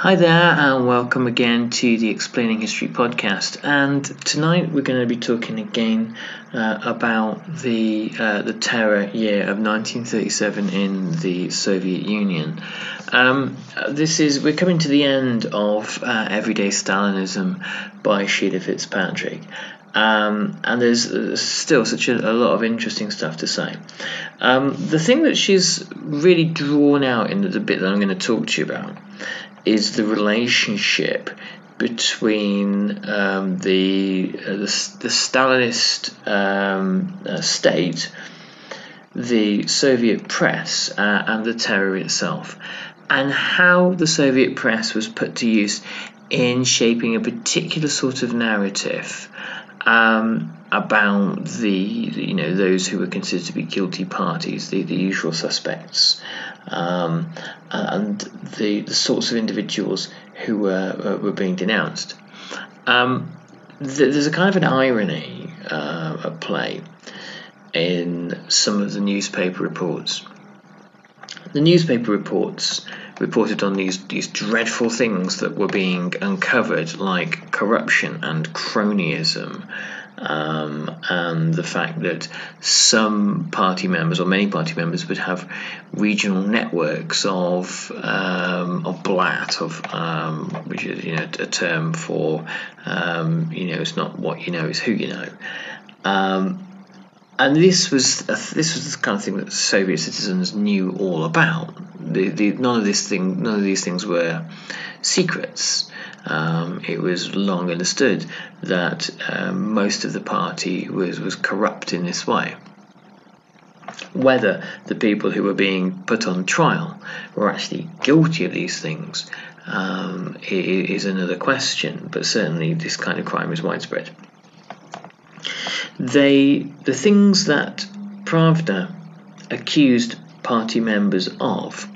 Hi there, and welcome again to the Explaining History podcast. And tonight we're going to be talking again uh, about the uh, the terror year of 1937 in the Soviet Union. Um, this is we're coming to the end of uh, Everyday Stalinism by Sheila Fitzpatrick. Um, and there's still such a, a, lot of interesting stuff to say. Um, the thing that she's really drawn out in the bit that I'm going to talk to you about is the relationship between um, the, uh, the, the Stalinist um, uh, state, the Soviet press, uh, and the terror itself, and how the Soviet press was put to use in shaping a particular sort of narrative. Um, about the you know those who were considered to be guilty parties, the, the usual suspects, um, and the, the sorts of individuals who were, uh, were being denounced. Um, th- there's a kind of an irony uh, at play in some of the newspaper reports. The newspaper reports reported on these, these dreadful things that were being uncovered, like corruption and cronyism um, and the fact that some party members or many party members would have regional networks of um, of blat of um, which is you know a term for um, you know it's not what you know it's who you know. Um, and this was a, this was the kind of thing that Soviet citizens knew all about. The, the, none of this thing, none of these things were secrets. Um, it was long understood that um, most of the party was, was corrupt in this way. Whether the people who were being put on trial were actually guilty of these things um, is another question, but certainly this kind of crime is widespread. They, the things that Pravda accused party members of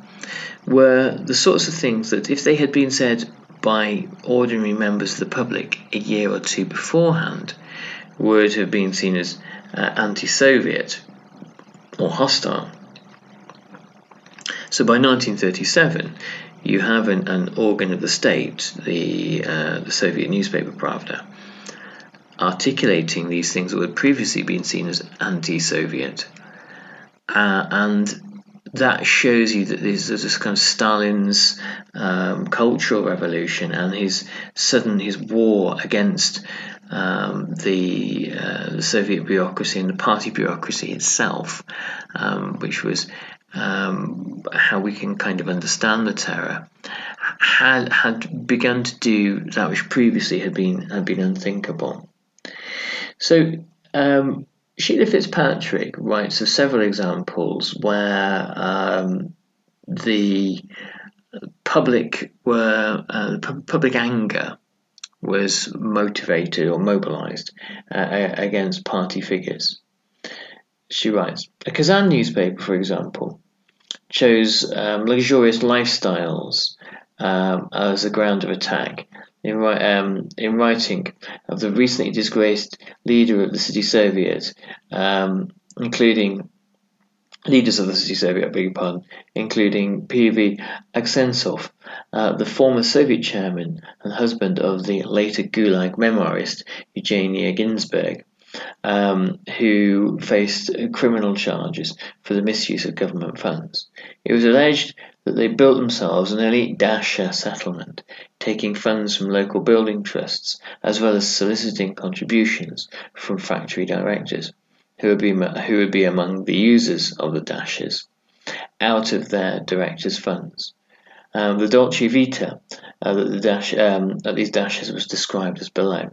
were the sorts of things that, if they had been said by ordinary members of the public a year or two beforehand, would have been seen as uh, anti Soviet or hostile. So by 1937, you have an, an organ of the state, the, uh, the Soviet newspaper Pravda, articulating these things that had previously been seen as anti Soviet. Uh, and that shows you that there's, there's this kind of Stalin's um, cultural revolution and his sudden his war against um, the, uh, the, Soviet bureaucracy and the party bureaucracy itself, um, which was um, how we can kind of understand the terror, had had begun to do that which previously had been had been unthinkable. So um, Sheila Fitzpatrick writes of several examples where um, the public were uh, public anger was motivated or mobilized uh, against party figures. She writes A Kazan newspaper, for example, chose um, luxurious lifestyles um, as a ground of attack in, um, in writing of the recently disgraced leader of the City Soviet, um, including leaders of the City Soviet, I beg your pardon, including P.V. Aksentsev, uh, the former Soviet chairman and husband of the later Gulag memoirist Eugenia Ginzburg, um, who faced criminal charges for the misuse of government funds. It was alleged that they built themselves an elite Dacha settlement, taking funds from local building trusts, as well as soliciting contributions from factory directors, who would be, who would be among the users of the Dachas, out of their directors' funds. Um, the Dolce Vita uh, that, the dash, um, that these Dachas was described as below.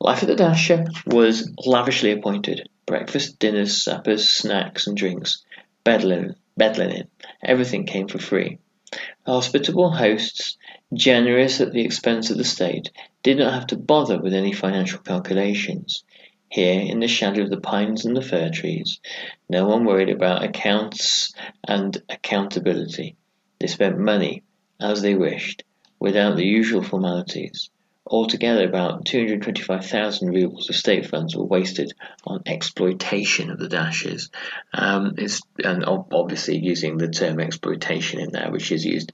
Life at the Dacha was lavishly appointed. Breakfast, dinners, suppers, snacks and drinks. Bed linen, bed linen. Everything came for free. The hospitable hosts, generous at the expense of the state, did not have to bother with any financial calculations. Here, in the shadow of the pines and the fir trees, no one worried about accounts and accountability. They spent money as they wished, without the usual formalities. Altogether, about 225,000 rubles of state funds were wasted on exploitation of the dashes. Um, and obviously using the term exploitation in there, which is used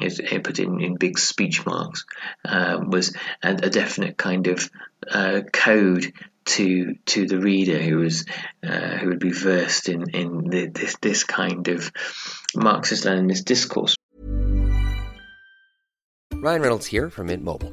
is put in, in big speech marks, um, was a, a, definite kind of uh, code to to the reader who was uh, who would be versed in in the, this this kind of Marxist Leninist discourse. Ryan Reynolds here from Mint Mobile.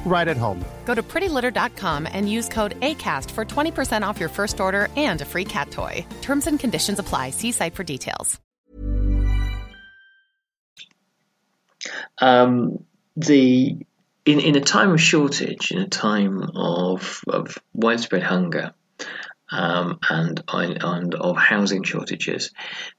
right at home. Go to prettylitter.com and use code ACAST for 20% off your first order and a free cat toy. Terms and conditions apply. See site for details. Um, the in, in a time of shortage, in a time of, of widespread hunger, um, and, and of housing shortages.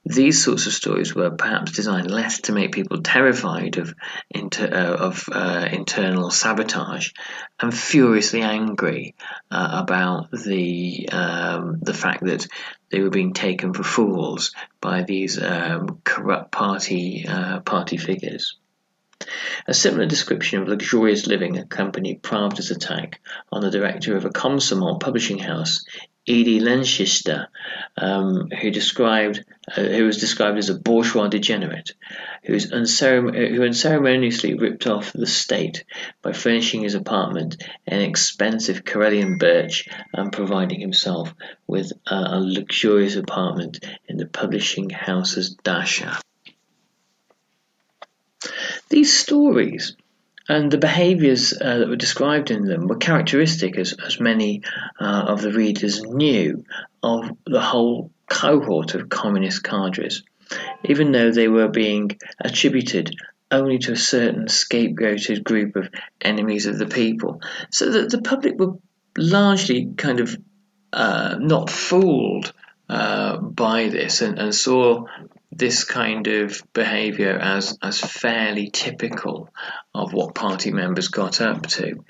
These sorts of stories were perhaps designed less to make people terrified of, inter, uh, of uh, internal sabotage and furiously angry uh, about the um, the fact that they were being taken for fools by these um, corrupt party uh, party figures. A similar description of luxurious living accompanied Pravda's attack on the director of a Komsomol publishing house Edie Lenchester, um, who described uh, who was described as a bourgeois degenerate, who, unceremon- who unceremoniously ripped off the state by furnishing his apartment in expensive Karelian birch and providing himself with uh, a luxurious apartment in the publishing house's dasha. These stories and the behaviours uh, that were described in them were characteristic, as, as many uh, of the readers knew, of the whole cohort of communist cadres, even though they were being attributed only to a certain scapegoated group of enemies of the people. So that the public were largely kind of uh, not fooled uh, by this and, and saw this kind of behaviour as, as fairly typical of what party members got up to.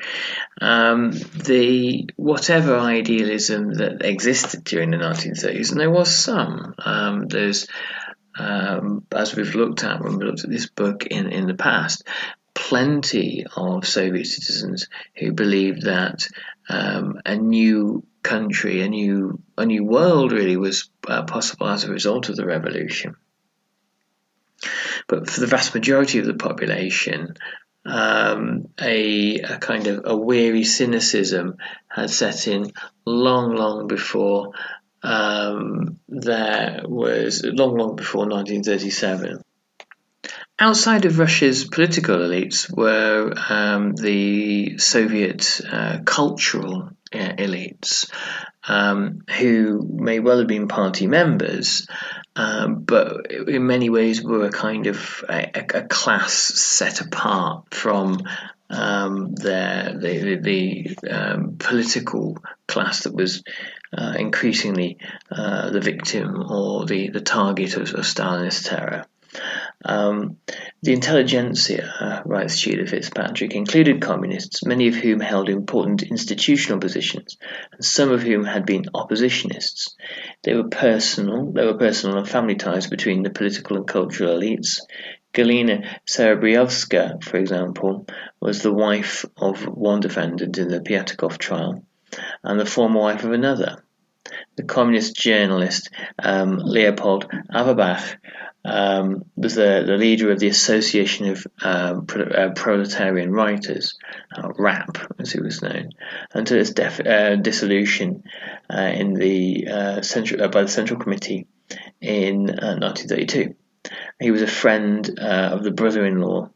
Um, the whatever idealism that existed during the 1930s, and there was some. Um, there's um, as we've looked at when we looked at this book in, in the past, plenty of Soviet citizens who believed that um, a new country, a new a new world, really was uh, possible as a result of the revolution. But for the vast majority of the population, um, a, a, kind of a weary cynicism had set in long, long before um, there was long, long before 1937. Outside of Russia's political elites were um, the Soviet uh, cultural uh, elites, um, who may well have been party members, um, but in many ways were a kind of a, a class set apart from um, their, the, the, the um, political class that was uh, increasingly uh, the victim or the, the target of, of Stalinist terror. Um, the intelligentsia, writes Sheila Fitzpatrick, included communists, many of whom held important institutional positions, and some of whom had been oppositionists. They were personal, there were personal and family ties between the political and cultural elites. Galina Serebryakova, for example, was the wife of one defendant in the Pyatakov trial, and the former wife of another. The communist journalist um, Leopold Averbach um, was the, the leader of the Association of um, Pro, uh, Proletarian Writers, uh, RAPP as he was known, until its def- uh, dissolution uh, in the uh, central, by the Central Committee in 1932. He was a friend of the brother-in-law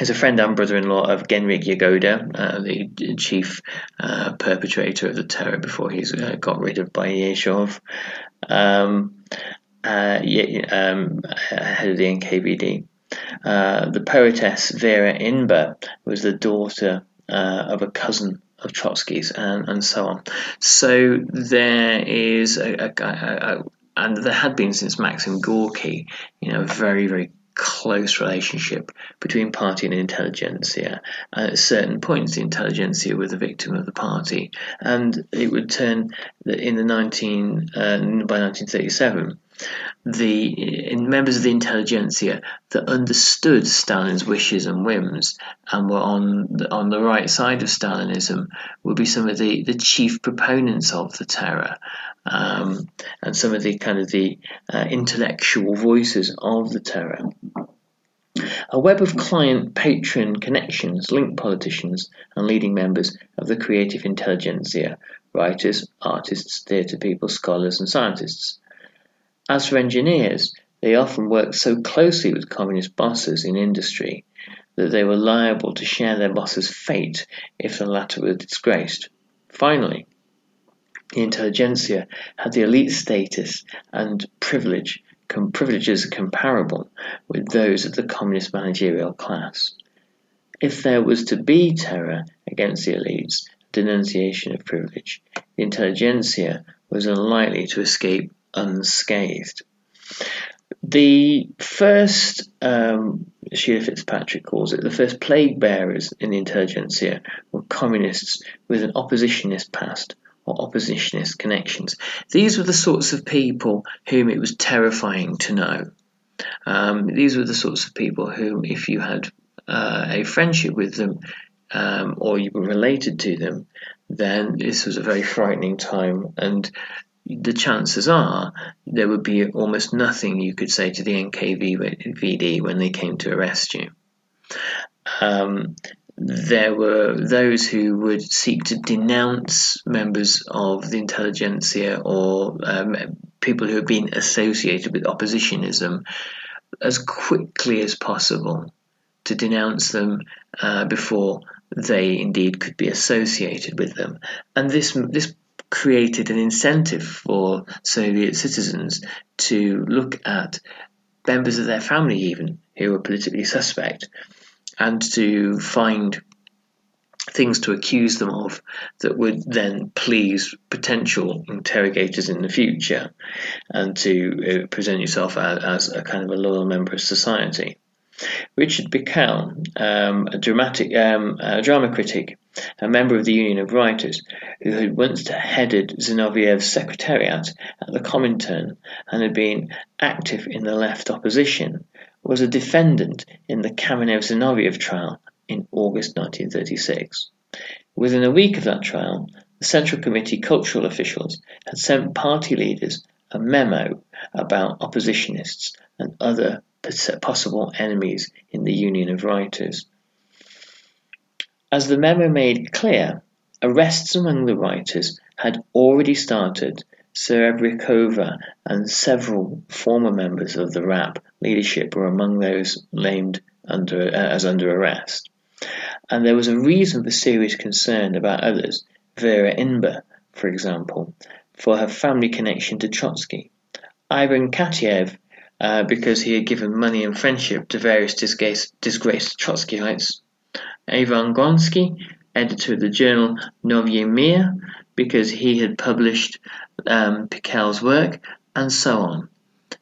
is a friend and brother-in-law of Genrikh Yagoda, the chief perpetrator of the terror before he got rid of by Yezhov. um, uh, um, head of the NKVD. Uh, the poetess Vera Inber was the daughter uh, of a cousin of Trotsky's, and, and so on. So there is a, a, a, a and there had been since Maxim Gorky, you know, a very, very close relationship between party and intelligentsia. And at certain points, the intelligentsia were the victim of the party, and it would turn in the 19 uh, by 1937 the members of the intelligentsia that understood Stalin's wishes and whims and were on the, on the right side of Stalinism would be some of the, the chief proponents of the terror um, and some of the kind of the uh, intellectual voices of the terror. A web of client patron connections linked politicians and leading members of the creative intelligentsia, writers, artists, theatre people, scholars, and scientists. As for engineers, they often worked so closely with communist bosses in industry that they were liable to share their boss's fate if the latter were disgraced. Finally, the intelligentsia had the elite status and privilege com- privileges comparable with those of the communist managerial class. If there was to be terror against the elites, denunciation of privilege, the intelligentsia was unlikely to escape unscathed. The first, um, Sheila Fitzpatrick calls it, the first plague bearers in the intelligentsia were communists with an oppositionist past or oppositionist connections. These were the sorts of people whom it was terrifying to know. Um, these were the sorts of people whom, if you had uh, a friendship with them um, or you were related to them, then this was a very frightening time and the chances are there would be almost nothing you could say to the NKVD when they came to arrest you. Um, there were those who would seek to denounce members of the intelligentsia or um, people who had been associated with oppositionism as quickly as possible to denounce them uh, before they indeed could be associated with them. And this this created an incentive for Soviet citizens to look at members of their family, even who were politically suspect, and to find things to accuse them of that would then please potential interrogators in the future and to uh, present yourself as, as, a kind of a loyal member of society. Richard Pikel, um, a dramatic um, a drama critic, a member of the Union of Writers, who had once headed Zinoviev's secretariat at the Comintern and had been active in the left opposition, was a defendant in the Kamenev-Zinoviev trial in August 1936. Within a week of that trial, the Central Committee cultural officials had sent party leaders a memo about oppositionists and other possible enemies in the Union of Writers. As the memo made clear, arrests among the writers had already started. Serebryakova and several former members of the RAPP leadership were among those named under, uh, as under arrest. And there was a reason for serious concern about others, Vera Inber, for example, for her family connection to Trotsky. Ivan Kataev uh, because he had given money and friendship to various disgraced Trotskyites. Gronsky, editor of the journal Novyi Mir, because he had published um, Pikel's work, and so on.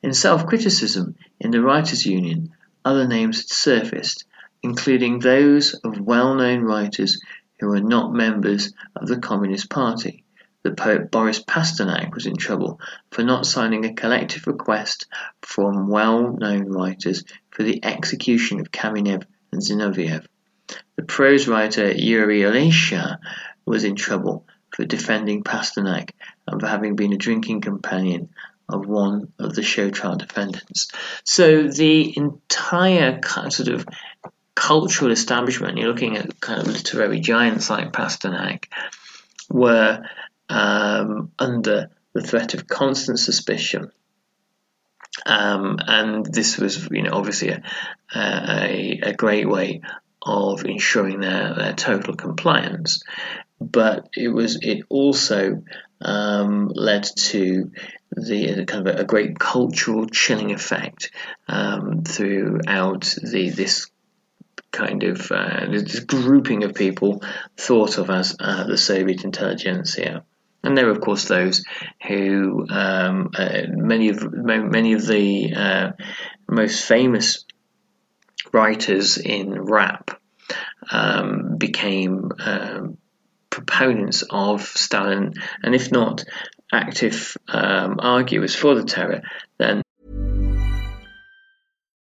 In self criticism, in the Writers' Union, other names had surfaced, including those of well known writers who were not members of the Communist Party. The poet Boris Pasternak was in trouble for not signing a collective request from well-known writers for the execution of Kamenev and Zinoviev. The prose writer Yuri Olesha was in trouble for defending Pasternak and for having been a drinking companion of one of the show trial defendants. So the entire sort of cultural establishment, you're looking at kind of literary giants like Pasternak, were um, under the threat of constant suspicion. Um, and this was, you know, obviously a, a, a great way of ensuring their, their total compliance, but it was it also um, led to the kind of a, a great cultural chilling effect um, throughout the this kind of uh, this grouping of people thought of as uh, the Soviet intelligentsia. And there were, of course, those who um, uh, many of many of the uh, most famous writers in RAPP um, became um, proponents of Stalin, and if not active um, arguers for the terror, then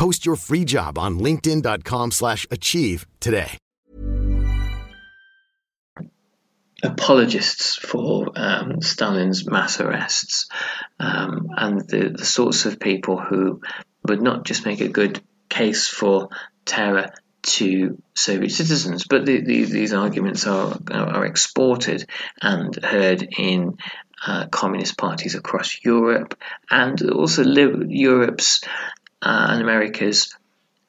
Post your free job on linkedin.com slash achieve today. Apologists for um, Stalin's mass arrests um, and the, the sorts of people who would not just make a good case for terror to Soviet citizens, but the, the, these arguments are are exported and heard in uh, communist parties across Europe and also Europe's and America's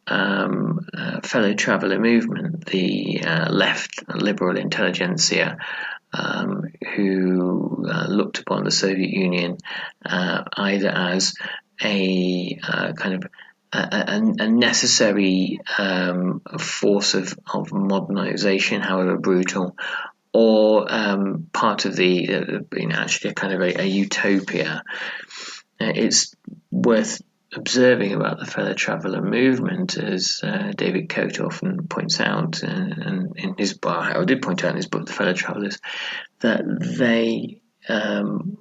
um, uh, fellow traveller movement, the uh, left liberal intelligentsia, um, who uh, looked upon the Soviet Union uh, either as a kind of a, a, necessary um, force of, of modernization, however brutal, or um, part of the, uh, you know, actually a kind of a, a utopia. Uh, it's worth observing about the fellow traveller movement, as uh, David Caute often points out, and, and in his book, I did point out in his book, The Fellow Travellers, that they um,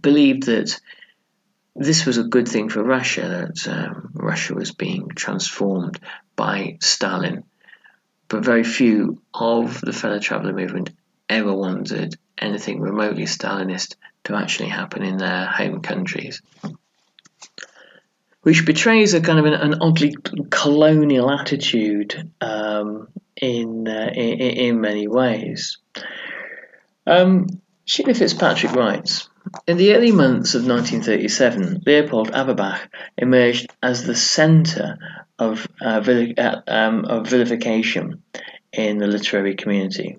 believed that this was a good thing for Russia, that um, Russia was being transformed by Stalin. But very few of the fellow traveller movement ever wanted anything remotely Stalinist to actually happen in their home countries. Which betrays a kind of an, an oddly colonial attitude um, in, uh, in, in many ways. Um, Sheila Fitzpatrick writes in the early months of 1937, Leopold Averbach emerged as the centre of, uh, uh, um, of vilification in the literary community.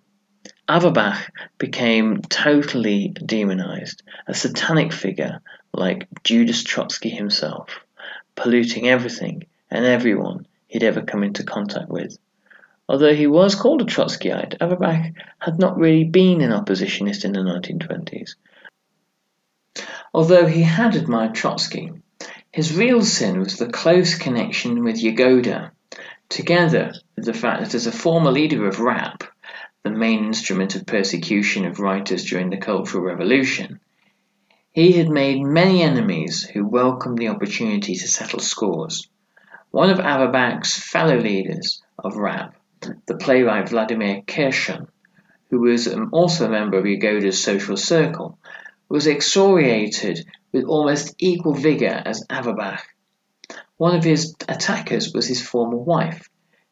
Averbach became totally demonized, a satanic figure like Judas Trotsky himself, polluting everything and everyone he'd ever come into contact with. Although he was called a Trotskyite, Averbach had not really been an oppositionist in the 1920s. Although he had admired Trotsky, his real sin was the close connection with Yagoda, together with the fact that as a former leader of RAPP, the main instrument of persecution of writers during the Cultural Revolution, he had made many enemies who welcomed the opportunity to settle scores. One of Averbach's fellow leaders of RAPP, the playwright Vladimir Kirshon, who was also a member of Yagoda's social circle, was excoriated with almost equal vigour as Averbach. One of his attackers was his former wife,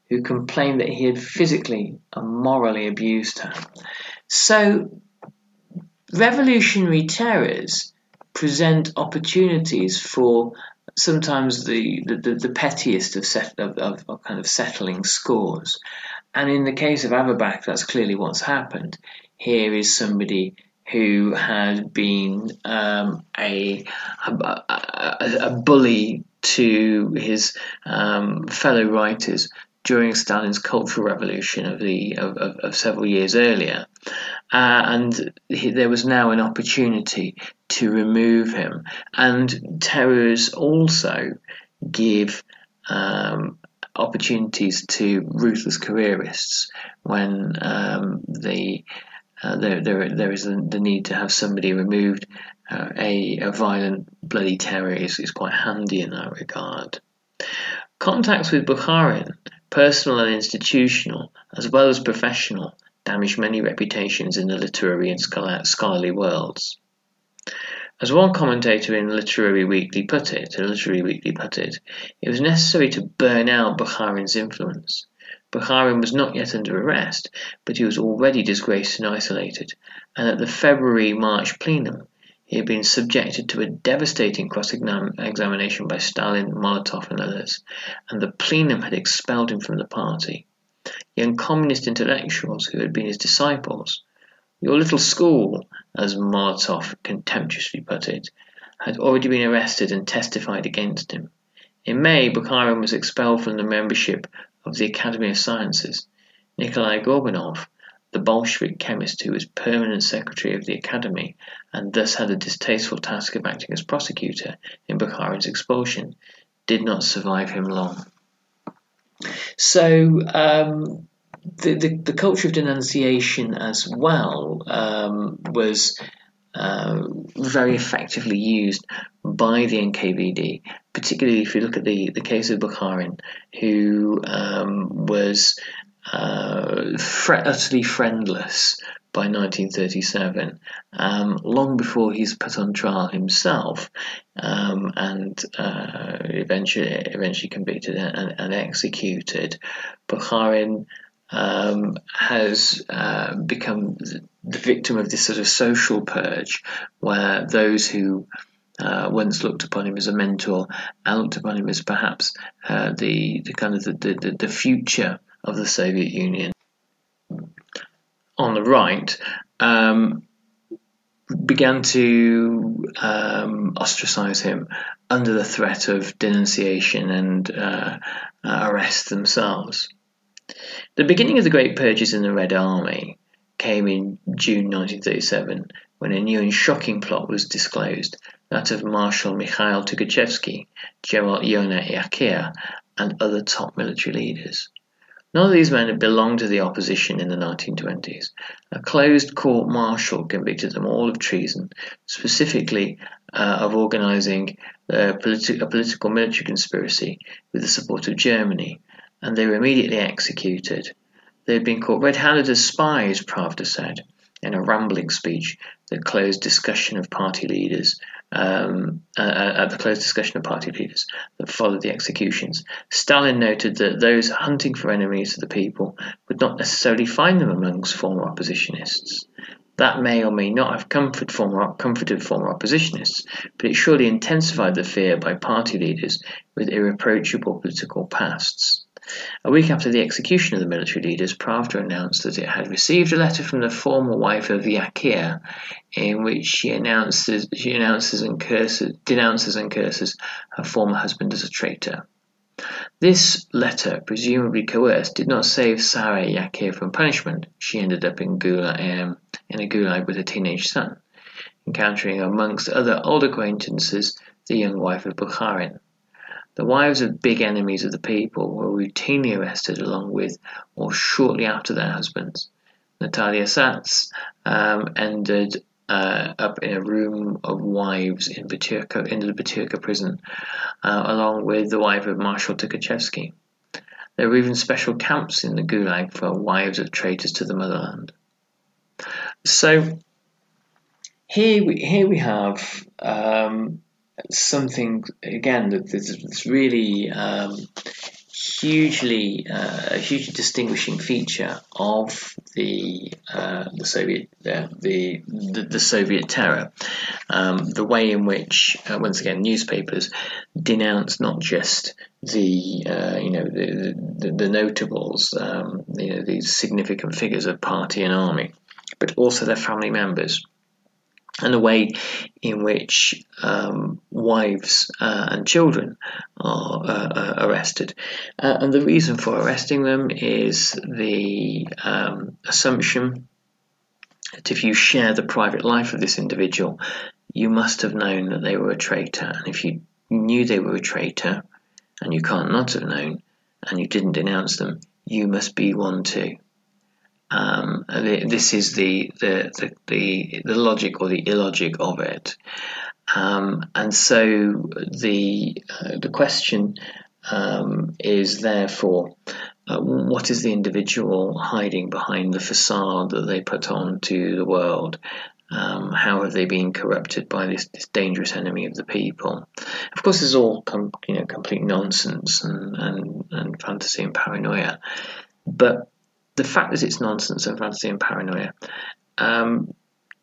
who complained that he had physically and morally abused her. So, revolutionary terrors present opportunities for sometimes the, the, the pettiest of, set, of, of, of, kind of settling scores. And in the case of Averbach, that's clearly what's happened. here is somebody who had been um, a, a, a, a, bully to his um, fellow writers during Stalin's Cultural Revolution of the of, of, of several years earlier, uh, and he, there was now an opportunity to remove him. And terrors also give um, opportunities to ruthless careerists when um, the uh, there, there, there is the need to have somebody removed. Uh, a, a violent, bloody terror is, is quite handy in that regard. Contacts with Bukharin, personal and institutional, as well as professional, damaged many reputations in the literary and scholarly worlds. As one commentator in Literary Weekly put it, Literary Weekly put it, it was necessary to burn out Bukharin's influence. Bukharin was not yet under arrest, but he was already disgraced and isolated, and at the February-March plenum, he had been subjected to a devastating cross-examination by Stalin, Molotov, and others, and the plenum had expelled him from the party. Young communist intellectuals who had been his disciples, your little school, as Molotov contemptuously put it, had already been arrested and testified against him. In May, Bukharin was expelled from the membership of the Academy of Sciences. Nikolai Gorbunov, the Bolshevik chemist who was permanent secretary of the Academy and thus had the distasteful task of acting as prosecutor in Bukharin's expulsion, did not survive him long. So, um, the, the, the, culture of denunciation as well um, was uh, very effectively used by the NKVD, particularly if you look at the, the case of Bukharin, who um, was uh, utterly friendless by 1937, um, long before he's put on trial himself, um, and uh, eventually eventually convicted and, and executed. Bukharin um, has uh, become the victim of this sort of social purge, where those who uh, once looked upon him as a mentor and looked upon him as perhaps uh, the, the kind of the, the, the future of the Soviet Union. On the right, um, began to um, ostracize him under the threat of denunciation and uh, uh, arrest themselves. The beginning of the Great Purges in the Red Army came in June 1937 when a new and shocking plot was disclosed that of Marshal Mikhail Tukhachevsky, General Yona Yakir, and other top military leaders. None of these men had belonged to the opposition in the 1920s. A closed court martial convicted them all of treason, specifically uh, of organizing a, politi- a political military conspiracy with the support of Germany, and they were immediately executed. They had been caught red handed as spies, Pravda said in a rambling speech that closed discussion of party leaders um, at the closed discussion of party leaders that followed the executions. Stalin noted that those hunting for enemies of the people would not necessarily find them amongst former oppositionists. That may or may not have comfort former, comforted former oppositionists, but it surely intensified the fear by party leaders with irreproachable political pasts. A week after the execution of the military leaders, Pravda announced that it had received a letter from the former wife of Yakir in which she announces, she announces and curses, denounces and curses her former husband as a traitor. This letter, presumably coerced, did not save Sarah Yakir from punishment. She ended up in, gulag, um, in a gulag with a teenage son, encountering amongst other old acquaintances the young wife of Bukharin. The wives of big enemies of the people were routinely arrested along with or shortly after their husbands. Natalia Sats um, ended uh, up in a room of wives in Butyrka, in the Butyrka prison, uh, along with the wife of Marshal Tukhachevsky. There were even special camps in the Gulag for wives of traitors to the motherland. So here we here we have um, something again that's really um, hugely uh, a hugely distinguishing feature of the uh, the Soviet uh, the, the, the Soviet terror, um, the way in which uh, once again newspapers denounce not just the uh, you know the the, the notables um, you know these significant figures of party and army but also their family members and the way in which um, wives uh, and children are uh, arrested. Uh, and the reason for arresting them is the um, assumption that if you share the private life of this individual, you must have known that they were a traitor. And if you knew they were a traitor, and you can't not have known, and you didn't denounce them, you must be one too. Um, this is the, the, the, the, the logic or the illogic of it. Um, and so the, uh, the question um, is therefore uh, what is the individual hiding behind the facade that they put on to the world? Um, how have they been corrupted by this, this, dangerous enemy of the people? Of course, this is all com- you know complete nonsense and, and, and fantasy and paranoia. But the fact that it's nonsense and fantasy and paranoia um,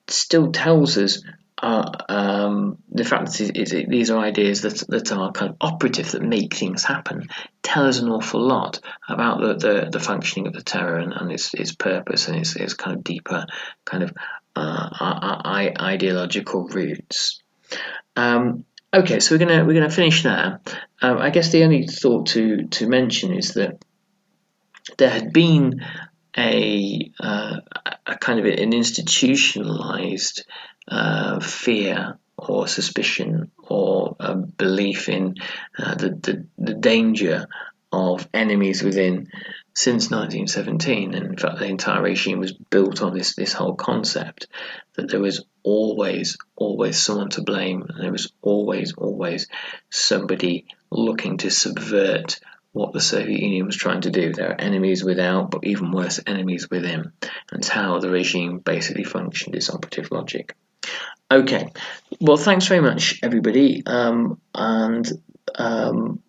still tells us uh, um, the fact that is, is these are ideas that, that are kind of operative that make things happen tell us an awful lot about the, the, the functioning of the terror and, and its, its purpose and its, its kind of deeper kind of uh, ideological roots. Um, okay, so we're gonna we're gonna finish there. Um, I guess the only thought to to mention is that there had been a, uh, a kind of an institutionalized uh, fear or suspicion or a belief in uh, the, the, the danger of enemies within since 1917. And in fact, the entire regime was built on this, this whole concept that there was always, always someone to blame, and there was always, always somebody looking to subvert what the Soviet Union was trying to do. There are enemies without, but even worse, enemies within. That's how the regime basically functioned, its operative logic. Okay, well, thanks very much, everybody. Um, and um,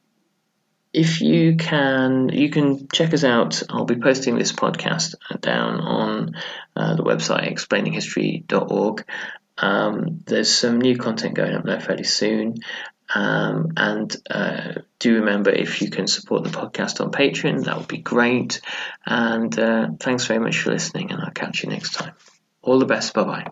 if you can, you can check us out. I'll be posting this podcast down on uh, the website explaininghistory.org. Um, there's some new content going up there fairly soon. Um, and uh, do remember if you can support the podcast on Patreon, that would be great. And uh, thanks very much for listening, and I'll catch you next time. All the best. Bye bye.